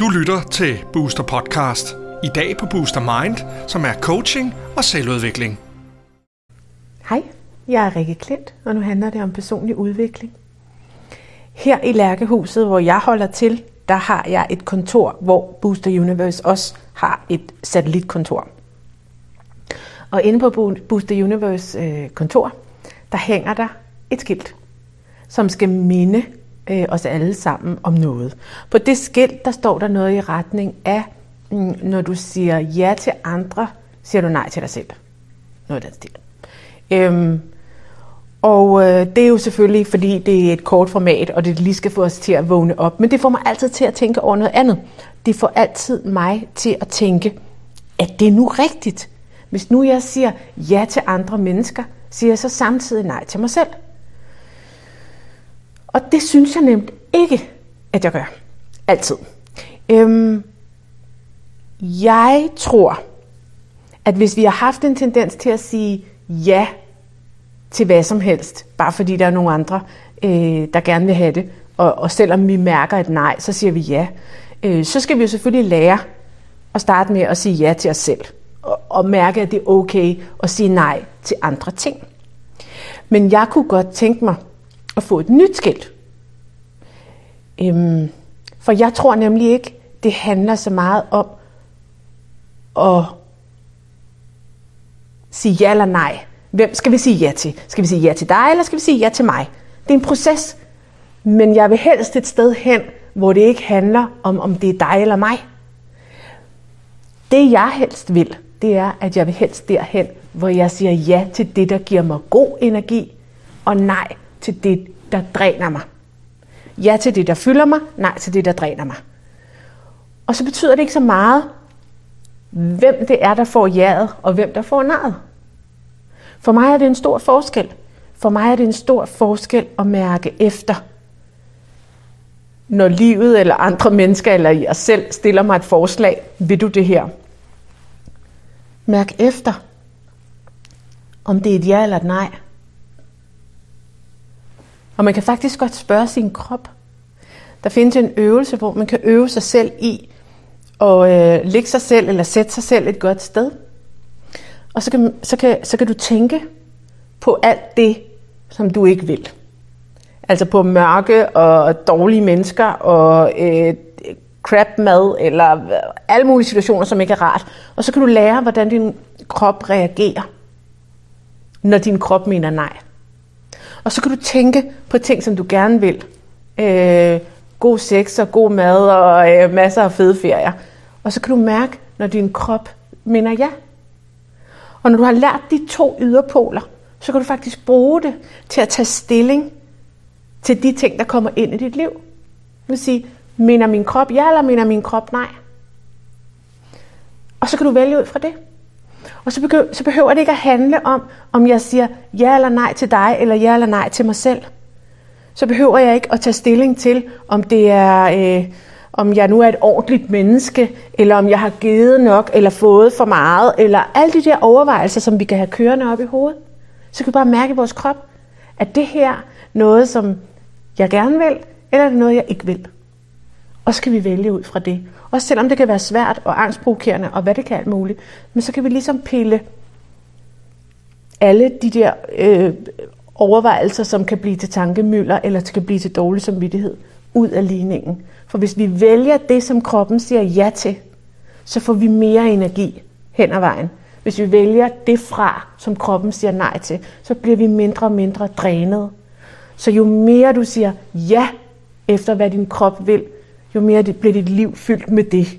Du lytter til Booster Podcast. I dag på Booster Mind, som er coaching og selvudvikling. Hej, jeg er Rikke Klint, og nu handler det om personlig udvikling. Her i Lærkehuset, hvor jeg holder til, der har jeg et kontor, hvor Booster Universe også har et satellitkontor. Og inde på Booster Universe øh, kontor, der hænger der et skilt, som skal minde øh, os alle sammen om noget. På det skilt, der står der noget i retning af, mm, når du siger ja til andre, siger du nej til dig selv. Noget af den stil. Øhm, og øh, det er jo selvfølgelig, fordi det er et kort format, og det lige skal få os til at vågne op. Men det får mig altid til at tænke over noget andet. Det får altid mig til at tænke, at det er nu rigtigt. Hvis nu jeg siger ja til andre mennesker, siger jeg så samtidig nej til mig selv. Og det synes jeg nemt ikke, at jeg gør. Altid. Øhm, jeg tror, at hvis vi har haft en tendens til at sige ja til hvad som helst, bare fordi der er nogle andre, øh, der gerne vil have det, og, og selvom vi mærker et nej, så siger vi ja, øh, så skal vi jo selvfølgelig lære at starte med at sige ja til os selv, og, og mærke, at det er okay at sige nej til andre ting. Men jeg kunne godt tænke mig at få et nyt skilt. Øhm, for jeg tror nemlig ikke, det handler så meget om at sige ja eller nej. Hvem skal vi sige ja til? Skal vi sige ja til dig, eller skal vi sige ja til mig? Det er en proces, men jeg vil helst et sted hen, hvor det ikke handler om, om det er dig eller mig. Det jeg helst vil, det er, at jeg vil helst derhen, hvor jeg siger ja til det, der giver mig god energi, og nej til det, der dræner mig. Ja til det, der fylder mig, nej til det, der dræner mig. Og så betyder det ikke så meget, hvem det er, der får jaet, og hvem der får nejet. For mig er det en stor forskel. For mig er det en stor forskel at mærke efter, når livet eller andre mennesker eller jeg selv stiller mig et forslag. Vil du det her? Mærk efter, om det er et ja eller et nej. Og man kan faktisk godt spørge sin krop. Der findes en øvelse, hvor man kan øve sig selv i at øh, lægge sig selv eller sætte sig selv et godt sted. Og så kan, så, kan, så kan du tænke på alt det, som du ikke vil. Altså på mørke og dårlige mennesker og øh, crap mad eller alle mulige situationer, som ikke er rart. Og så kan du lære, hvordan din krop reagerer, når din krop mener nej. Og så kan du tænke på ting, som du gerne vil. Øh, god sex og god mad og øh, masser af fede ferier. Og så kan du mærke, når din krop mener ja. Og når du har lært de to yderpoler, så kan du faktisk bruge det til at tage stilling til de ting, der kommer ind i dit liv. Det vil sige, mener min krop ja, eller mener min krop nej? Og så kan du vælge ud fra det. Og så, behøver, så behøver det ikke at handle om, om jeg siger ja eller nej til dig, eller ja eller nej til mig selv. Så behøver jeg ikke at tage stilling til, om det er, øh, om jeg nu er et ordentligt menneske, eller om jeg har givet nok, eller fået for meget, eller alle de der overvejelser, som vi kan have kørende op i hovedet. Så kan vi bare mærke i vores krop, at det her noget, som jeg gerne vil, eller er det noget, jeg ikke vil. Og så kan vi vælge ud fra det. Også selvom det kan være svært og angstprovokerende, og hvad det kan alt muligt. Men så kan vi ligesom pille alle de der øh, overvejelser, som kan blive til tankemøller, eller kan blive til dårlig samvittighed, ud af ligningen. For hvis vi vælger det, som kroppen siger ja til, så får vi mere energi hen ad vejen. Hvis vi vælger det fra, som kroppen siger nej til, så bliver vi mindre og mindre drænet. Så jo mere du siger ja efter, hvad din krop vil, jo mere det bliver dit liv fyldt med det.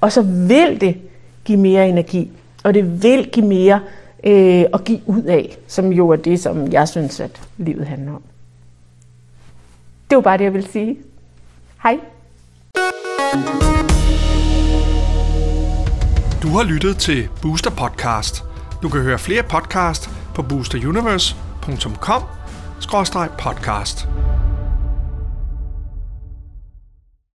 Og så vil det give mere energi, og det vil give mere øh, at give ud af, som jo er det, som jeg synes, at livet handler om. Det var bare det, jeg ville sige. Hej. Du har lyttet til Booster Podcast. Du kan høre flere podcast på boosteruniverse.com podcast.